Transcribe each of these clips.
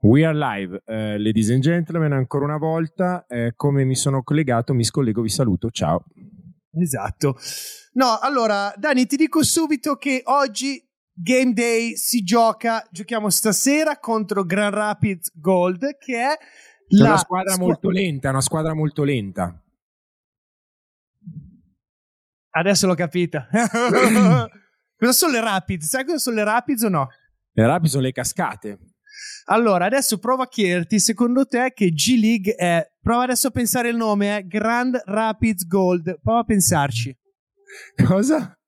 We are live, eh, ladies and gentlemen, ancora una volta. eh, come mi sono collegato, mi scollego, vi saluto. Ciao. Esatto. No, allora, Dani, ti dico subito che oggi Game Day si gioca, giochiamo stasera contro Grand Rapids Gold, che è È la una squadra squa- molto lenta, una squadra molto lenta. Adesso l'ho capita. cosa sono le Rapids? Sai cosa sono le Rapids o no? Le rapi sono le cascate. Allora, adesso prova a chiederti, secondo te che G League è... Prova adesso a pensare il nome, è Grand Rapids Gold. Prova a pensarci. Cosa?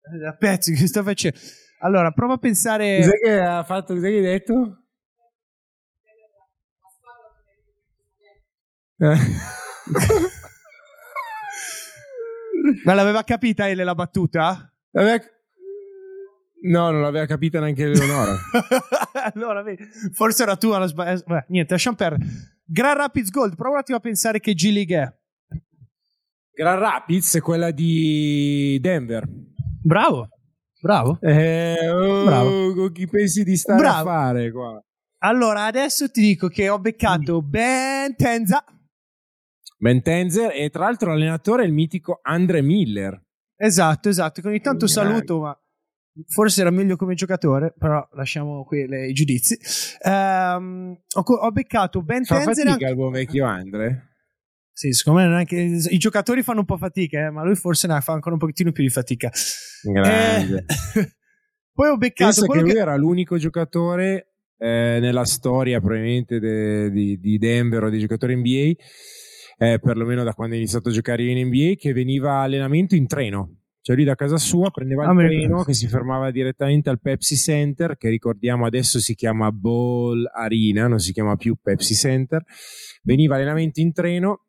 Eh, Pezzi che sto facendo. Allora, prova a pensare... Cos'è che ha fatto? Cos'è che hai detto? Eh. Ma l'aveva capita Ele la battuta? Vabbè. No, non l'aveva capita neanche Eleonora. allora, vedi, forse era tu alla sbagliata. Beh, niente, lasciamo perdere. Grand Rapids Gold, prova un attimo a pensare che G League è. Grand Rapids è quella di Denver. Bravo, bravo. Eh, oh, Bravo. Con chi pensi di stare Bravo. a fare qua? Allora, adesso ti dico che ho beccato Ben Tenza. Ben Tenzer e tra l'altro l'allenatore è il mitico Andre Miller. Esatto, esatto. Che ogni tanto saluto, ma forse era meglio come giocatore. Però lasciamo qui le- i giudizi. Ehm, ho, ho beccato Ben Fa Tenzer. fatica il buon vecchio Andre? Sì, secondo me non è che i giocatori fanno un po' fatica, eh, ma lui forse ne fa ancora un pochettino più di fatica. Grande. Eh, Poi ho beccato Penso che lui che... era l'unico giocatore eh, nella storia probabilmente de- di, di Denver o dei giocatori NBA, eh, perlomeno da quando ha iniziato a giocare in NBA, che veniva allenamento in treno. Cioè lui da casa sua prendeva il treno che si fermava direttamente al Pepsi Center, che ricordiamo adesso si chiama Ball Arena, non si chiama più Pepsi Center. Veniva allenamento in treno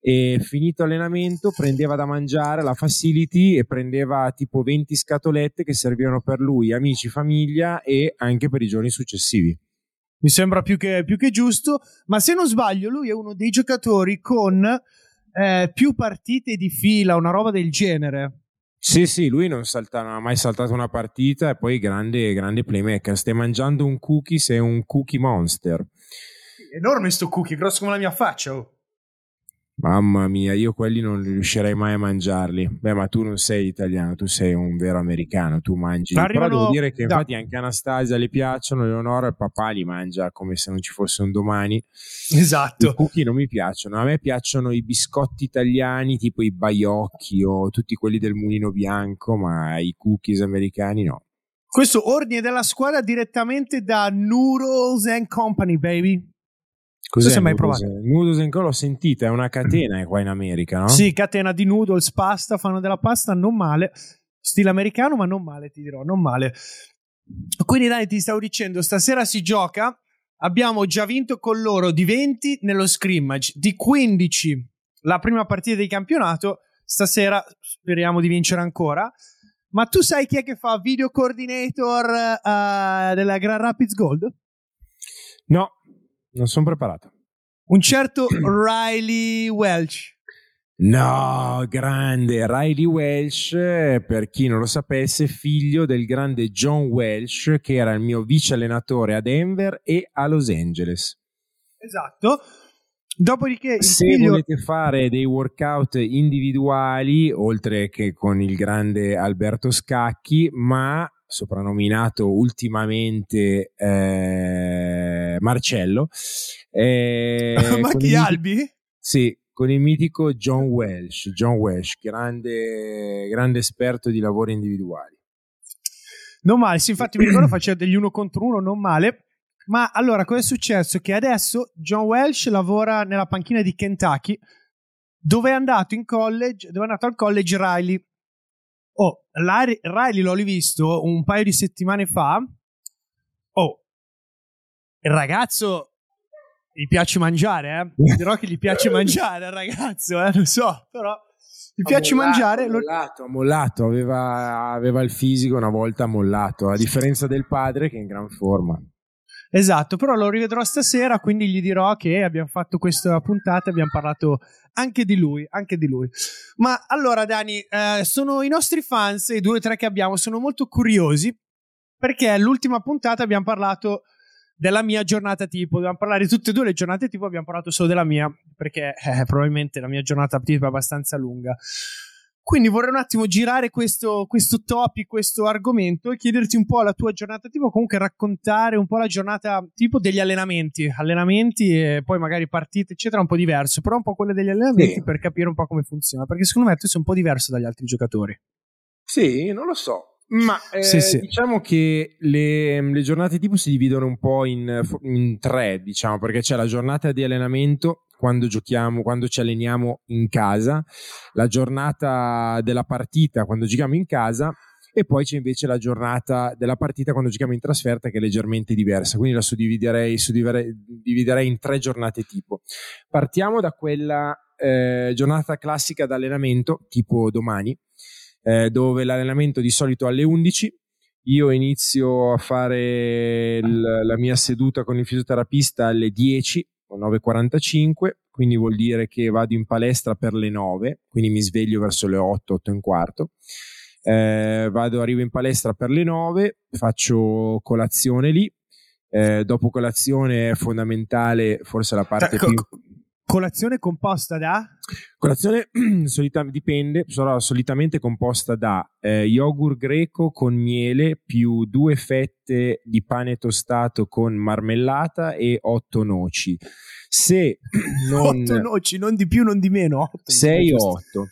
e finito allenamento prendeva da mangiare la facility e prendeva tipo 20 scatolette che servivano per lui, amici, famiglia e anche per i giorni successivi. Mi sembra più che, più che giusto, ma se non sbaglio lui è uno dei giocatori con eh, più partite di fila, una roba del genere. Sì, sì, lui non, salta- non ha mai saltato una partita e poi grande, grande playmaker. Stai mangiando un cookie, sei un cookie monster. Enorme sto cookie, grosso come la mia faccia. oh. Mamma mia, io quelli non riuscirei mai a mangiarli. Beh, ma tu non sei italiano, tu sei un vero americano, tu mangi. Arrivano- Però devo dire che infatti anche Anastasia le piacciono, Leonora il papà li mangia come se non ci fosse un domani. I Esatto. cookie non mi piacciono, a me piacciono i biscotti italiani tipo i baiocchi o tutti quelli del mulino bianco, ma i cookies americani no. Questo ordine della squadra direttamente da Noodles and Company, baby. Cos'è Questo hai mai Noodles? Noodles and Co l'ho sentita, è una catena qua in America, no? Sì, catena di noodles, pasta, fanno della pasta, non male. Stile americano, ma non male, ti dirò, non male. Quindi dai, ti stavo dicendo, stasera si gioca. Abbiamo già vinto con loro di 20 nello scrimmage, di 15 la prima partita di campionato. Stasera speriamo di vincere ancora. Ma tu sai chi è che fa video coordinator eh, della Grand Rapids Gold? No, non sono preparato. Un certo Riley Welch. No, grande Riley Welsh, per chi non lo sapesse, figlio del grande John Welsh, che era il mio vice allenatore a Denver e a Los Angeles. Esatto. Dopodiché Se figlio... volete fare dei workout individuali, oltre che con il grande Alberto Scacchi, ma soprannominato ultimamente eh, Marcello, eh, Ma con chi il miti- Albi? Sì, con il mitico John Welsh, John Welsh, grande, grande esperto di lavori individuali. Non male, sì, infatti mi ricordo faceva degli uno contro uno, non male. Ma allora, cosa è successo? Che adesso John Welsh lavora nella panchina di Kentucky, dove è andato in college, dove è andato al college Riley. Oh, Riley l'ho rivisto un paio di settimane fa. Oh, il ragazzo gli piace mangiare, eh? Dirò che gli piace mangiare al ragazzo, eh? Lo so, però gli piace mollato, mangiare. Ha mollato, ha mollato, aveva, aveva il fisico una volta mollato, a differenza del padre che è in gran forma. Esatto, però lo rivedrò stasera, quindi gli dirò che abbiamo fatto questa puntata e abbiamo parlato anche di lui, anche di lui. Ma allora Dani, eh, sono i nostri fans, i due o tre che abbiamo, sono molto curiosi perché l'ultima puntata abbiamo parlato della mia giornata tipo, dobbiamo parlare di tutte e due le giornate tipo, abbiamo parlato solo della mia perché eh, probabilmente la mia giornata tipo è abbastanza lunga. Quindi vorrei un attimo girare questo, questo topic, questo argomento e chiederti un po' la tua giornata tipo, comunque raccontare un po' la giornata tipo degli allenamenti, allenamenti e poi magari partite, eccetera, un po' diverso, però un po' quelle degli allenamenti Sì. per capire un po' come funziona, perché secondo me tu sei un po' diverso dagli altri giocatori. Sì, non lo so. Ma eh, Sì, sì. diciamo che le, le giornate tipo si dividono un po' in, in tre, diciamo, perché c'è la giornata di allenamento quando giochiamo, quando ci alleniamo in casa, la giornata della partita quando giochiamo in casa e poi c'è invece la giornata della partita quando giochiamo in trasferta che è leggermente diversa, quindi la suddividerei, suddividerei dividerei in tre giornate tipo. Partiamo da quella eh, giornata classica d'allenamento, tipo domani, eh, dove l'allenamento di solito alle 11. Io inizio a fare il- la mia seduta con il fisioterapista alle 10 o 9.45, quindi vuol dire che vado in palestra per le 9, quindi mi sveglio verso le 8, 8 e un quarto. Eh, vado, arrivo in palestra per le 9, faccio colazione lì. Eh, dopo colazione è fondamentale, forse la parte Co- più colazione composta da? Colazione solita- dipende, però solitamente composta da eh, yogurt greco con miele più due fette di pane tostato con marmellata e otto noci. Se non Otto noci, non di più, non di meno. otto. 6 o 8.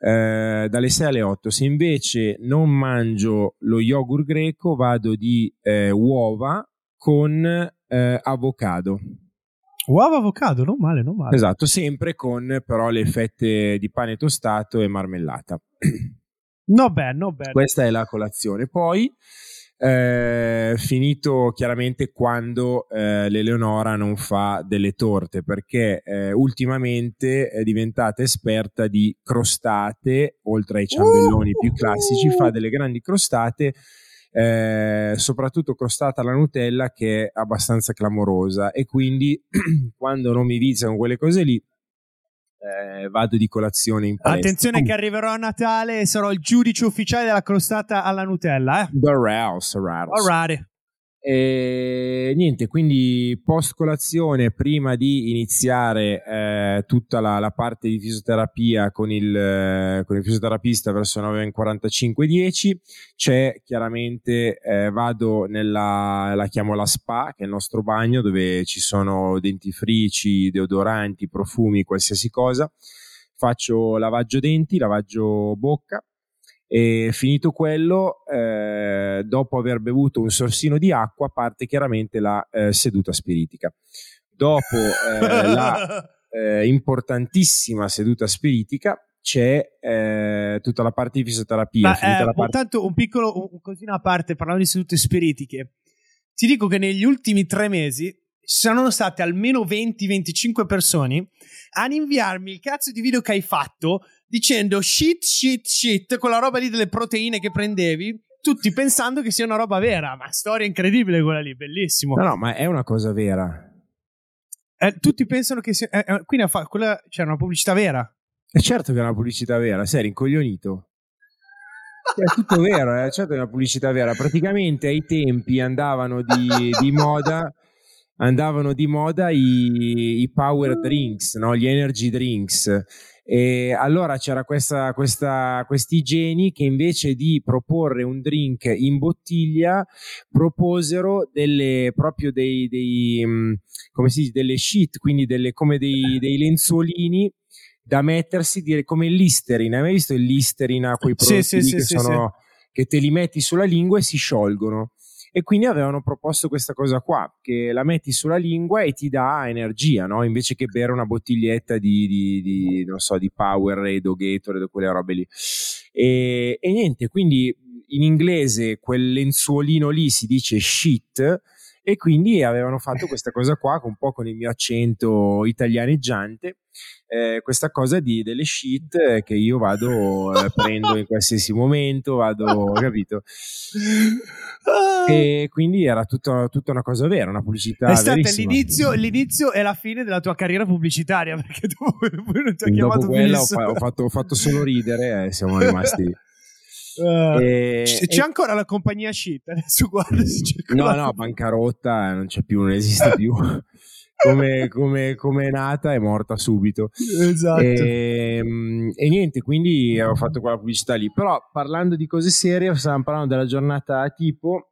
Eh, dalle 6 alle 8 se invece non mangio lo yogurt greco vado di eh, uova con eh, avocado Uova avocado, non male, non male. Esatto, sempre con però le fette di pane tostato e marmellata. No bad, no bad. Questa è la colazione. Poi, eh, finito chiaramente quando eh, l'Eleonora non fa delle torte, perché eh, ultimamente è diventata esperta di crostate, oltre ai ciambelloni più classici, fa delle grandi crostate. Eh, soprattutto crostata alla Nutella che è abbastanza clamorosa e quindi quando non mi viziano quelle cose lì eh, vado di colazione in palestra Attenzione che arriverò a Natale e sarò il giudice ufficiale della crostata alla Nutella, eh. The Rouse, Rouse. E niente, quindi post colazione, prima di iniziare eh, tutta la, la parte di fisioterapia con il, eh, con il fisioterapista verso 9.45-10, c'è chiaramente, eh, vado nella, la chiamo la spa, che è il nostro bagno, dove ci sono dentifrici, deodoranti, profumi, qualsiasi cosa. Faccio lavaggio denti, lavaggio bocca, e finito quello, eh, dopo aver bevuto un sorsino di acqua, parte chiaramente la eh, seduta spiritica. Dopo eh, la eh, importantissima seduta spiritica c'è eh, tutta la parte di fisioterapia. Ma eh, la parte... tanto un piccolo un cosino a parte parlando di sedute spiritiche. Ti dico che negli ultimi tre mesi sono state almeno 20-25 persone ad inviarmi il cazzo di video che hai fatto dicendo shit, shit, shit, con la roba lì delle proteine che prendevi, tutti pensando che sia una roba vera. Ma storia incredibile quella lì, bellissimo. No, no, ma è una cosa vera. Eh, tutti pensano che sia. eh, eh, quindi fa- quella c'era una pubblicità vera. E certo che è una pubblicità vera, sei rincoglionito. È tutto vero, eh? certo che è una pubblicità vera. Praticamente ai tempi andavano di, di moda, andavano di moda i, i power drinks, no? gli energy drinks. E allora c'era questa, questa, questi geni che invece di proporre un drink in bottiglia proposero delle, proprio dei, dei, mh, come si dice, delle sheet, quindi delle, come dei, dei lenzuolini da mettersi dire, come il Listerine. Hai mai visto il Listerine? Quei Sì, prodotti sì, sì, che, sì, sono, che te li metti sulla lingua e si sciolgono. E quindi avevano proposto questa cosa qua, che la metti sulla lingua e ti dà energia, no? Invece che bere una bottiglietta di, di, di non so, di Powerade o Gatorade o quelle robe lì. E, e niente, quindi in inglese quel lenzuolino lì si dice shit e quindi avevano fatto questa cosa qua un po' con il mio accento italianeggiante eh, questa cosa di delle shit che io vado eh, prendo in qualsiasi momento vado capito? E quindi era tutta, tutta una cosa vera una pubblicità è stata l'inizio, l'inizio, e la fine della tua carriera pubblicitaria perché dopo, non ti ho chiamato dopo quella ho, fa- ho, fatto, ho fatto solo ridere e siamo rimasti Uh, e, c'è e... ancora la compagnia shit adesso guarda se c'è no no bancarotta non c'è più non esiste più. Come, come, come, è nata è morta subito. Esatto. E, ehm, e, niente quindi ho fatto quella pubblicità lì. Però parlando di cose serie stavamo parlando della giornata tipo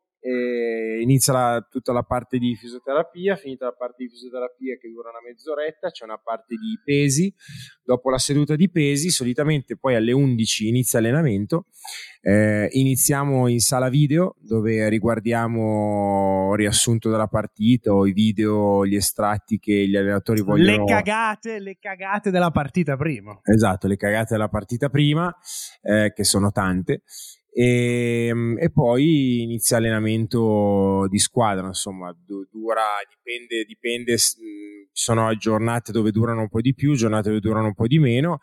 inizia la, tutta la parte di fisioterapia, finita la parte di fisioterapia che dura una mezz'oretta, c'è una parte di pesi, dopo la seduta di pesi, solitamente poi alle 11 inizia allenamento, eh, iniziamo in sala video dove riguardiamo il riassunto della partita o i video, gli estratti che gli allenatori vogliono. Le cagate, le cagate della partita prima. Esatto, le cagate della partita prima, eh, che sono tante. E, ehm, e, poi inizia allenamento di squadra, insomma, dura, dipende, dipende, ci sono giornate dove durano un po' di più, giornate dove durano un po' di meno,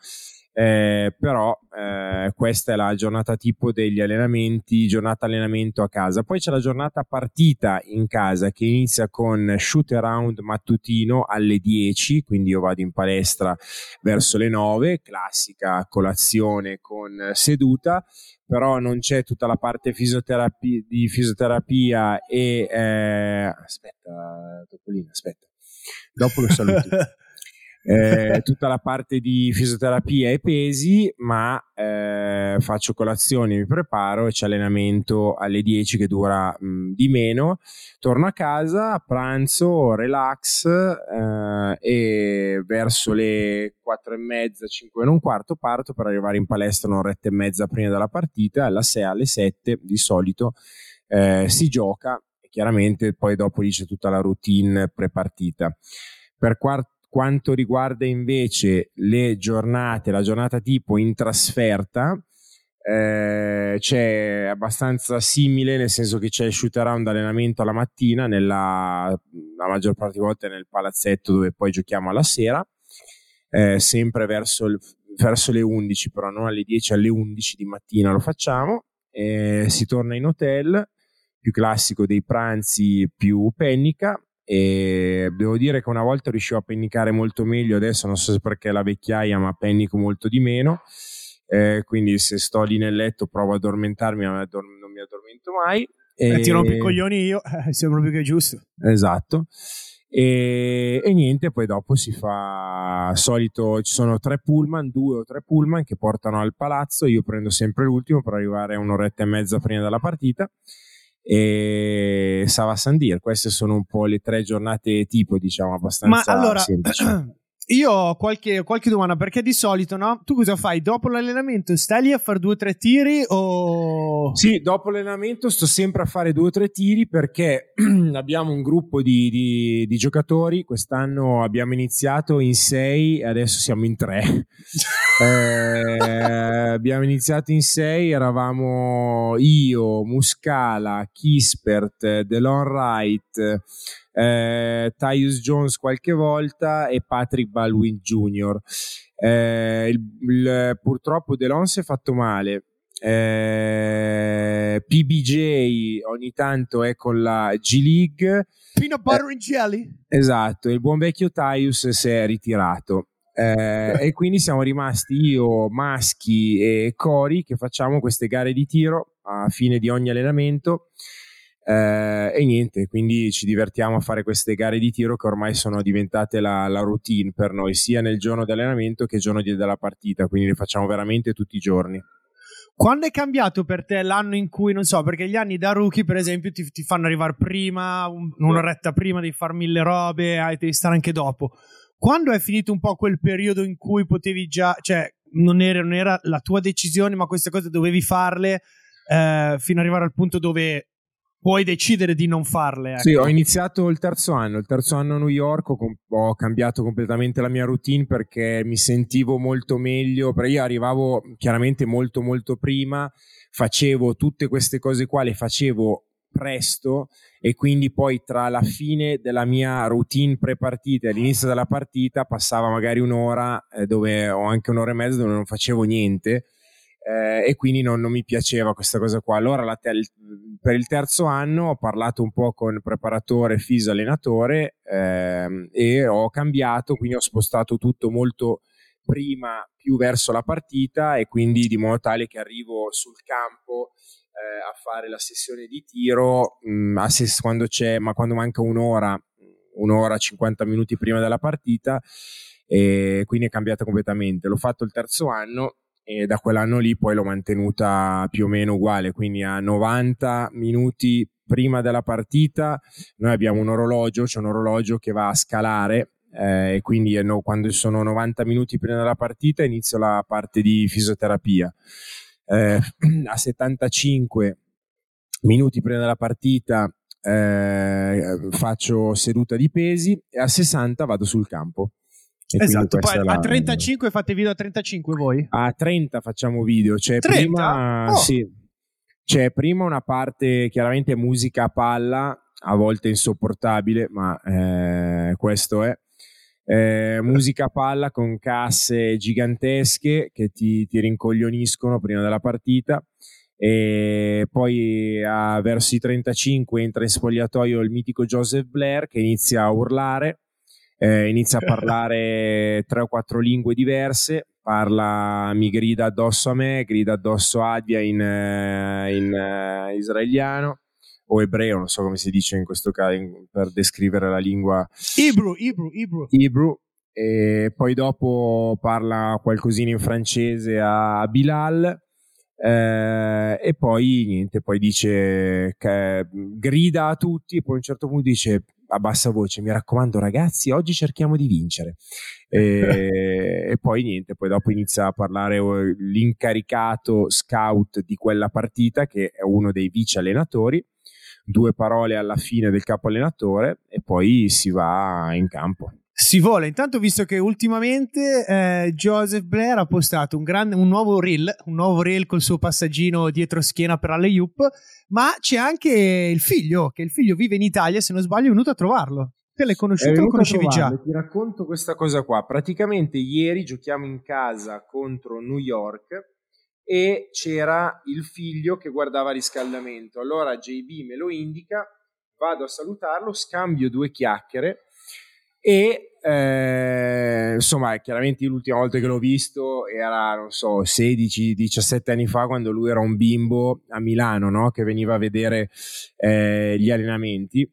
eh, però eh, questa è la giornata tipo degli allenamenti, giornata allenamento a casa. Poi c'è la giornata partita in casa che inizia con shoot around mattutino alle 10, quindi io vado in palestra verso le 9, classica colazione con seduta, però non c'è tutta la parte fisioterapia, di fisioterapia e... Eh, aspetta, Topolino, aspetta. Dopo lo saluto. eh, tutta la parte di fisioterapia e pesi, ma eh, faccio colazione, mi preparo e c'è allenamento alle 10 che dura mh, di meno. Torno a casa, pranzo, relax eh, e verso le 4 e mezza, 5 e un quarto parto per arrivare in palestra un'oretta e mezza prima della partita. Alla 6 alle 7 di solito eh, si gioca chiaramente poi dopo lì c'è tutta la routine prepartita. Per quart- quanto riguarda invece le giornate, la giornata tipo in trasferta, eh, c'è abbastanza simile, nel senso che c'è il shoot around allenamento alla mattina, nella, la maggior parte delle volte nel palazzetto dove poi giochiamo alla sera, eh, sempre verso, il, verso, le 11, però non alle 10, alle 11 di mattina lo facciamo, eh, si torna in hotel, più classico dei pranzi più pennica, e devo dire che una volta riuscivo a pennicare molto meglio, adesso non so se perché la vecchiaia, ma pennico molto di meno. Eh, quindi se sto lì nel letto provo ad addormentarmi, ma non mi addormento mai. E... Eh, ti rompo i coglioni io, eh, sembra più che giusto. Esatto. E, e, niente, poi dopo si fa solito, ci sono tre pullman, due o tre pullman che portano al palazzo, io prendo sempre l'ultimo per arrivare un'oretta e mezza prima della partita e Sava Sandir. Queste sono un po' le tre giornate tipo, diciamo, abbastanza Ma allora, semplici. Io ho qualche, qualche, domanda perché di solito, no? Tu cosa fai? Dopo l'allenamento stai lì a fare due o tre tiri o... Sì, dopo l'allenamento sto sempre a fare due o tre tiri perché abbiamo un gruppo di, di, di, giocatori. Quest'anno abbiamo iniziato in sei e adesso siamo in tre. eh, abbiamo iniziato in sei, eravamo io, Muscala, Kispert, Delon Wright eh, Tyus Jones qualche volta e Patrick Baldwin Jr. Eh, il, il, purtroppo Delon si è fatto male. Eh, PBJ ogni tanto è con la G League. Peanut butter and jelly. Esatto, il buon vecchio Tyus si è ritirato. Eh, e quindi siamo rimasti io, Maschi e Cori che facciamo queste gare di tiro a fine di ogni allenamento eh, e niente, quindi ci divertiamo a fare queste gare di tiro che ormai sono diventate la, la routine per noi, sia nel giorno di allenamento che il giorno di, della partita, quindi le facciamo veramente tutti i giorni. Quando è cambiato per te l'anno in cui, non so, perché gli anni da rookie, per esempio, ti, ti fanno arrivare prima, un, un'oretta prima, devi fare mille robe, ah, devi stare anche dopo. Quando è finito un po' quel periodo in cui potevi già, cioè, non era, non era la tua decisione, ma queste cose dovevi farle eh, fino ad arrivare al punto dove puoi decidere di non farle. Ecco. Sì, ho iniziato il terzo anno, il terzo anno a New York ho, ho, cambiato completamente la mia routine perché mi sentivo molto meglio, perché io arrivavo chiaramente molto molto prima, facevo tutte queste cose qua, le facevo presto e quindi poi tra la fine della mia routine pre-partita e l'inizio della partita passava magari un'ora eh, dove, o anche un'ora e mezza dove non facevo niente eh, e quindi non, non, mi piaceva questa cosa qua. Allora te- per il terzo anno ho parlato un po' con preparatore, fisio, allenatore ehm, e ho cambiato, quindi ho spostato tutto molto prima più verso la partita e quindi di modo tale che arrivo sul campo eh, a fare la sessione di tiro mh, mm, ses- quando c'è, ma quando manca un'ora, un'ora, 50 minuti prima della partita e quindi è cambiata completamente. L'ho fatto il terzo anno e da quell'anno lì poi l'ho mantenuta più o meno uguale, quindi a 90 minuti prima della partita noi abbiamo un orologio, c'è un orologio che va a scalare eh, e quindi no, quando sono 90 minuti prima della partita inizio la parte di fisioterapia. Eh, a 75 minuti prima della partita eh, faccio seduta di pesi e a 60 vado sul campo. E esatto, poi a 35 fate video a 35 voi? A 30 facciamo video, cioè 30? prima oh. sì. C'è prima una parte chiaramente musica a palla, a volte insopportabile, ma eh, questo è. Eh, musica a palla con casse gigantesche che ti, ti rincoglioniscono prima della partita e poi a, verso i 35 entra in spogliatoio il mitico Joseph Blair che inizia a urlare eh, inizia a parlare tre o quattro lingue diverse, parla, mi grida addosso a me, grida addosso a Adia in, eh, in uh, israeliano o ebreo, non so come si dice in questo caso in, per descrivere la lingua. Hebrew, Hebrew, Hebrew. Hebrew. E poi dopo parla qualcosina in francese a Bilal. Eh, e poi niente, poi dice che grida a tutti, e poi a un certo punto dice a bassa voce, mi raccomando ragazzi, oggi cerchiamo di vincere. E, e, poi niente, poi dopo inizia a parlare l'incaricato scout di quella partita, che è uno dei vice allenatori, due parole alla fine del capo allenatore e poi si va in campo. Si vola, intanto visto che ultimamente eh, Joseph Blair ha postato un, grande, un nuovo reel, un nuovo reel col suo passaggino dietro schiena per alle Yup, ma c'è anche il figlio, che il figlio vive in Italia, se non sbaglio è venuto a trovarlo. Te l'hai conosciuto o lo conoscevi già? Ti racconto questa cosa qua. Praticamente ieri giochiamo in casa contro New York e c'era il figlio che guardava riscaldamento. Allora JB me lo indica, vado a salutarlo, scambio due chiacchiere e eh, insomma chiaramente l'ultima volta che l'ho visto era non so 16-17 anni fa quando lui era un bimbo a Milano no? che veniva a vedere eh, gli allenamenti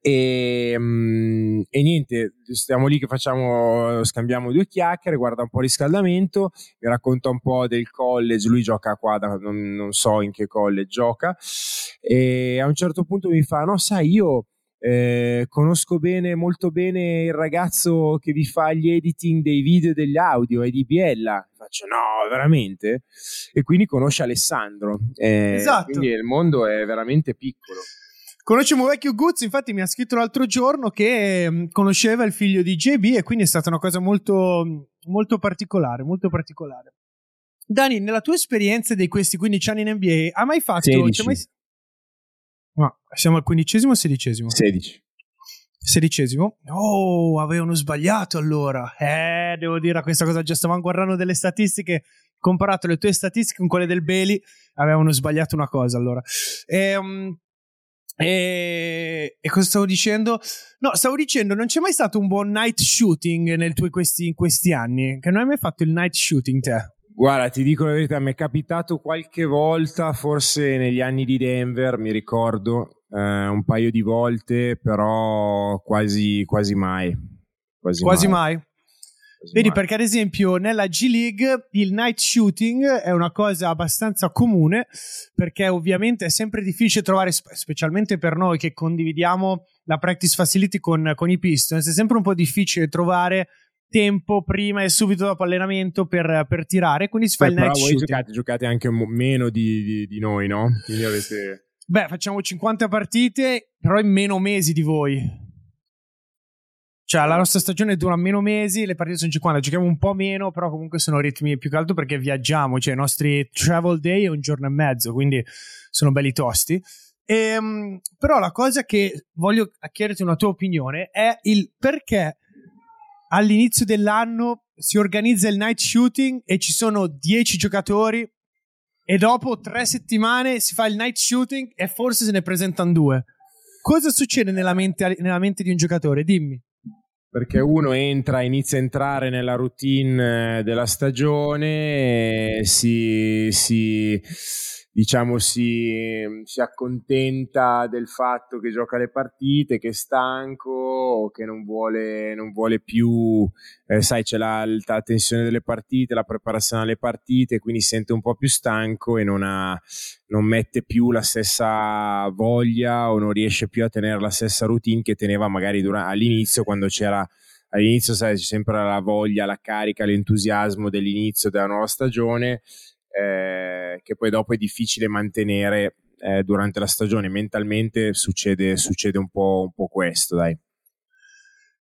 e, um, e, niente, stiamo lì che facciamo, scambiamo due chiacchiere, guarda un po' il riscaldamento, mi racconta un po' del college, lui gioca qua, da, non, non, so in che college gioca, e a un certo punto mi fa, no sai io eh, conosco bene, molto bene il ragazzo che vi fa gli editing dei video e degli audio, è di Biella. Faccio no, veramente? E quindi conosce Alessandro. Eh, esatto. Quindi il mondo è veramente piccolo. Conosciamo vecchio Guzzi, infatti mi ha scritto l'altro giorno che mm, conosceva il figlio di JB e quindi è stata una cosa molto, molto particolare, molto particolare. Dani, nella tua esperienza di questi 15 anni in NBA, hai mai fatto... 16. Mai... No, siamo al quindicesimo o sedicesimo? 16. Sedicesimo? Oh, avevano sbagliato allora. Eh, devo dire, questa cosa già stavamo guardando delle statistiche. Comparato le tue statistiche con quelle del Beli, avevano sbagliato una cosa allora. Ehm. E, e, cosa stavo dicendo? No, stavo dicendo, non c'è mai stato un buon night shooting tuo, questi, in questi anni? Che non hai mai fatto il night shooting te? Guarda, ti dico la verità, mi è capitato qualche volta, forse negli anni di Denver, mi ricordo, eh, un paio di volte, però quasi, quasi mai. Quasi, quasi mai. mai. Vedi, perché ad esempio nella G League il night shooting è una cosa abbastanza comune, perché ovviamente è sempre difficile trovare, specialmente per noi che condividiamo la practice facility con, con i Pistons, è sempre un po' difficile trovare tempo prima e subito dopo allenamento per, per tirare, quindi si fa Beh, il night però shooting. Giocate, giocate anche meno di, di, di noi, no? Quindi avete... Beh, facciamo 50 partite, però in meno mesi di voi. Cioè, la nostra stagione dura meno mesi, le partite sono 50, giochiamo un po' meno, però comunque sono ritmi più che altro perché viaggiamo, cioè i nostri travel day è un giorno e mezzo, quindi sono belli tosti. Ehm, però la cosa che voglio chiederti una tua opinione è il perché all'inizio dell'anno si organizza il night shooting e ci sono 10 giocatori e dopo tre settimane si fa il night shooting e forse se ne presentano due. Cosa succede nella mente, nella mente di un giocatore? Dimmi perché uno entra, inizia a entrare nella routine eh, della stagione, si, si diciamo si, si, accontenta del fatto che gioca le partite, che è stanco o che non vuole, non vuole più, eh, sai, c'è la, la, tensione delle partite, la preparazione alle partite, quindi si sente un po' più stanco e non, ha, non mette più la stessa voglia o non riesce più a tenere la stessa routine che teneva magari durante, all'inizio quando c'era all'inizio sai, c'è sempre la voglia, la carica, l'entusiasmo dell'inizio della nuova stagione eh, che poi dopo è difficile mantenere eh, durante la stagione. Mentalmente succede, succede un, po', un po' questo, dai.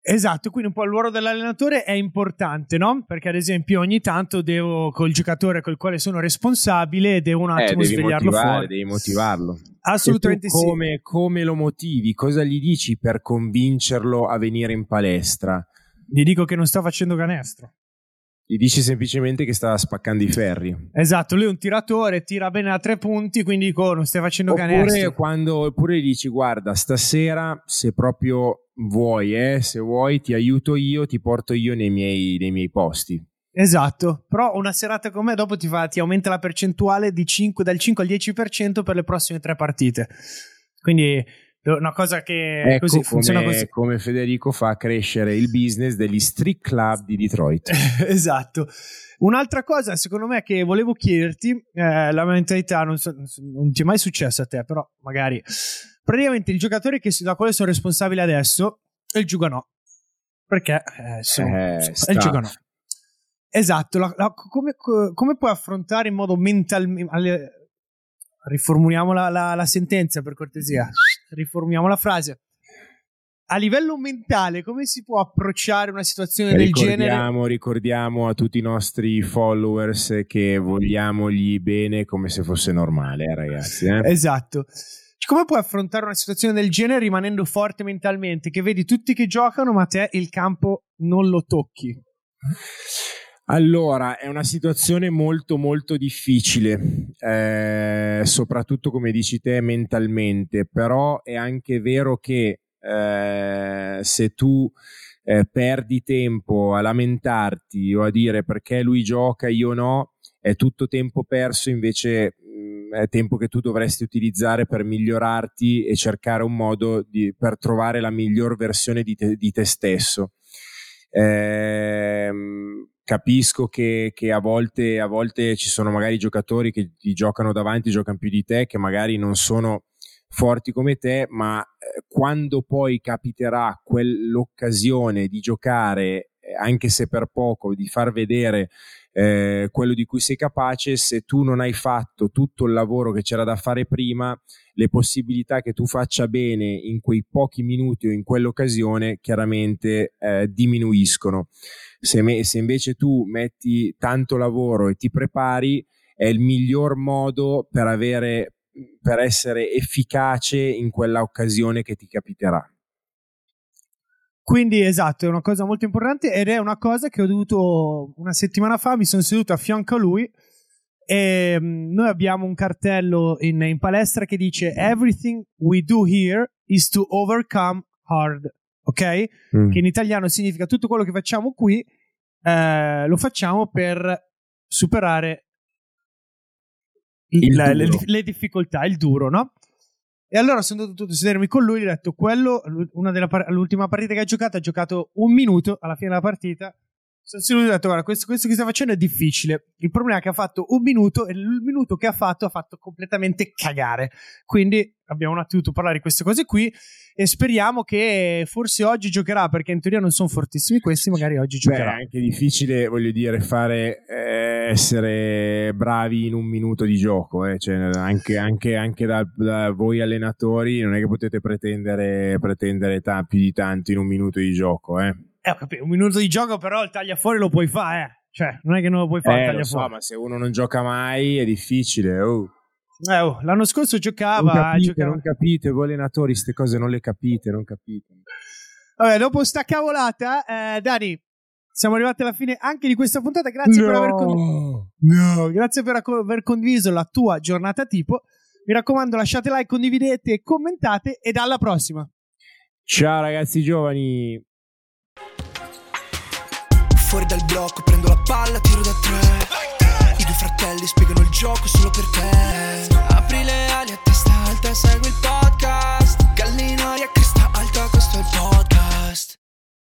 Esatto, quindi un po' il ruolo dell'allenatore è importante, no? Perché ad esempio ogni tanto devo, col giocatore col quale sono responsabile, devo un eh, attimo eh, svegliarlo fuori. Devi motivarlo. Assolutamente come, sì. Come lo motivi? Cosa gli dici per convincerlo a venire in palestra? Gli dico che non sta facendo canestro. Gli dici semplicemente che sta spaccando i ferri. Esatto, lui è un tiratore, tira bene a tre punti, quindi dico non stai facendo oppure canestro. Quando, oppure gli dici guarda, stasera se proprio vuoi, eh, se vuoi ti aiuto io, ti porto io nei miei, nei miei posti. Esatto, però una serata con me dopo ti, fa, ti aumenta la percentuale 5, dal 5 al 10% per le prossime tre partite. Quindi una cosa che ecco così, come, funziona così. Come Federico fa crescere il business degli street club di Detroit. esatto. Un'altra cosa, secondo me, che volevo chiederti, eh, la mentalità non, so, non, ti è mai successo a te, però magari. Praticamente il giocatore che, da quale sono responsabile adesso è il Giuganò. Perché eh, sono, eh, è il Giuganò. Esatto, la, la, come, come, puoi affrontare in modo mentalmente riformuliamo la, la sentenza per cortesia, riformuliamo la frase. A livello mentale, come si può approcciare una situazione del genere? Ricordiamo a tutti i nostri followers che vogliamogli bene come se fosse normale, eh, ragazzi. Eh? Esatto. Come puoi affrontare una situazione del genere rimanendo forte mentalmente? Che vedi tutti che giocano, ma te il campo non lo tocchi. Allora, è una situazione molto molto difficile, eh, soprattutto come dici te mentalmente, però è anche vero che eh, se tu eh, perdi tempo a lamentarti o a dire perché lui gioca e io no, è tutto tempo perso, invece mh, mm, è tempo che tu dovresti utilizzare per migliorarti e cercare un modo di, per trovare la miglior versione di te, di te stesso. Ehm, capisco che, che a, volte, a, volte, ci sono magari giocatori che ti giocano davanti, giocano più di te, che magari non sono forti come te, ma eh, quando poi capiterà quell'occasione di giocare, eh, anche se per poco, di far vedere eh, quello di cui sei capace, se tu non hai fatto tutto il lavoro che c'era da fare prima, le possibilità che tu faccia bene in quei pochi minuti o in quell'occasione chiaramente eh, diminuiscono. Se, me, se invece tu metti tanto lavoro e ti prepari, è il miglior modo per avere per essere efficace in quella occasione che ti capiterà. Quindi esatto, è una cosa molto importante ed è una cosa che ho dovuto una settimana fa, mi sono seduto a fianco a lui e um, noi abbiamo un cartello in, in, palestra che dice Everything we do here is to overcome hard, ok? Mm. Che in italiano significa tutto quello che facciamo qui eh, lo facciamo per superare il, le, le, difficoltà, il duro, no? E allora sono dovuto sedermi con lui gli ho detto: Quello, una della, l'ultima partita che ha giocato, ha giocato un minuto alla fine della partita. Seduto e ho detto: Guarda, questo, questo, che sta facendo è difficile. Il problema è che ha fatto un minuto e il minuto che ha fatto ha fatto completamente cagare. Quindi abbiamo un attimo parlare di queste cose qui e speriamo che forse oggi giocherà perché in teoria non sono fortissimi questi, magari oggi giocherà. Beh, è anche difficile, voglio dire, fare. Eh essere bravi in un minuto di gioco, eh? cioè, anche, anche, anche da, da, voi allenatori non è che potete pretendere, pretendere ta- più di tanto in un minuto di gioco. Eh? Eh, capito, un minuto di gioco però il tagliafuori lo puoi fare, eh. cioè non è che non lo puoi fare eh, il tagliafuori. So, ma se uno non gioca mai è difficile. Oh. Eh, oh, l'anno scorso giocava. Non capite, giocava. non capite, voi allenatori queste cose non le capite, non capite. Vabbè, dopo sta cavolata, eh, Dani, siamo arrivati alla fine anche di questa puntata. Grazie per aver condiviso. No, grazie per aver condiviso la tua giornata tipo. Mi raccomando, lasciate like, condividete, commentate ed alla prossima. Ciao ragazzi giovani fuori dal blocco, prendo la palla, tiro da tre. I due fratelli spiegano il gioco solo per te. Apri le ali a testa alta, segui il podcast. Gallinoia a cresta alta, questo è il podcast.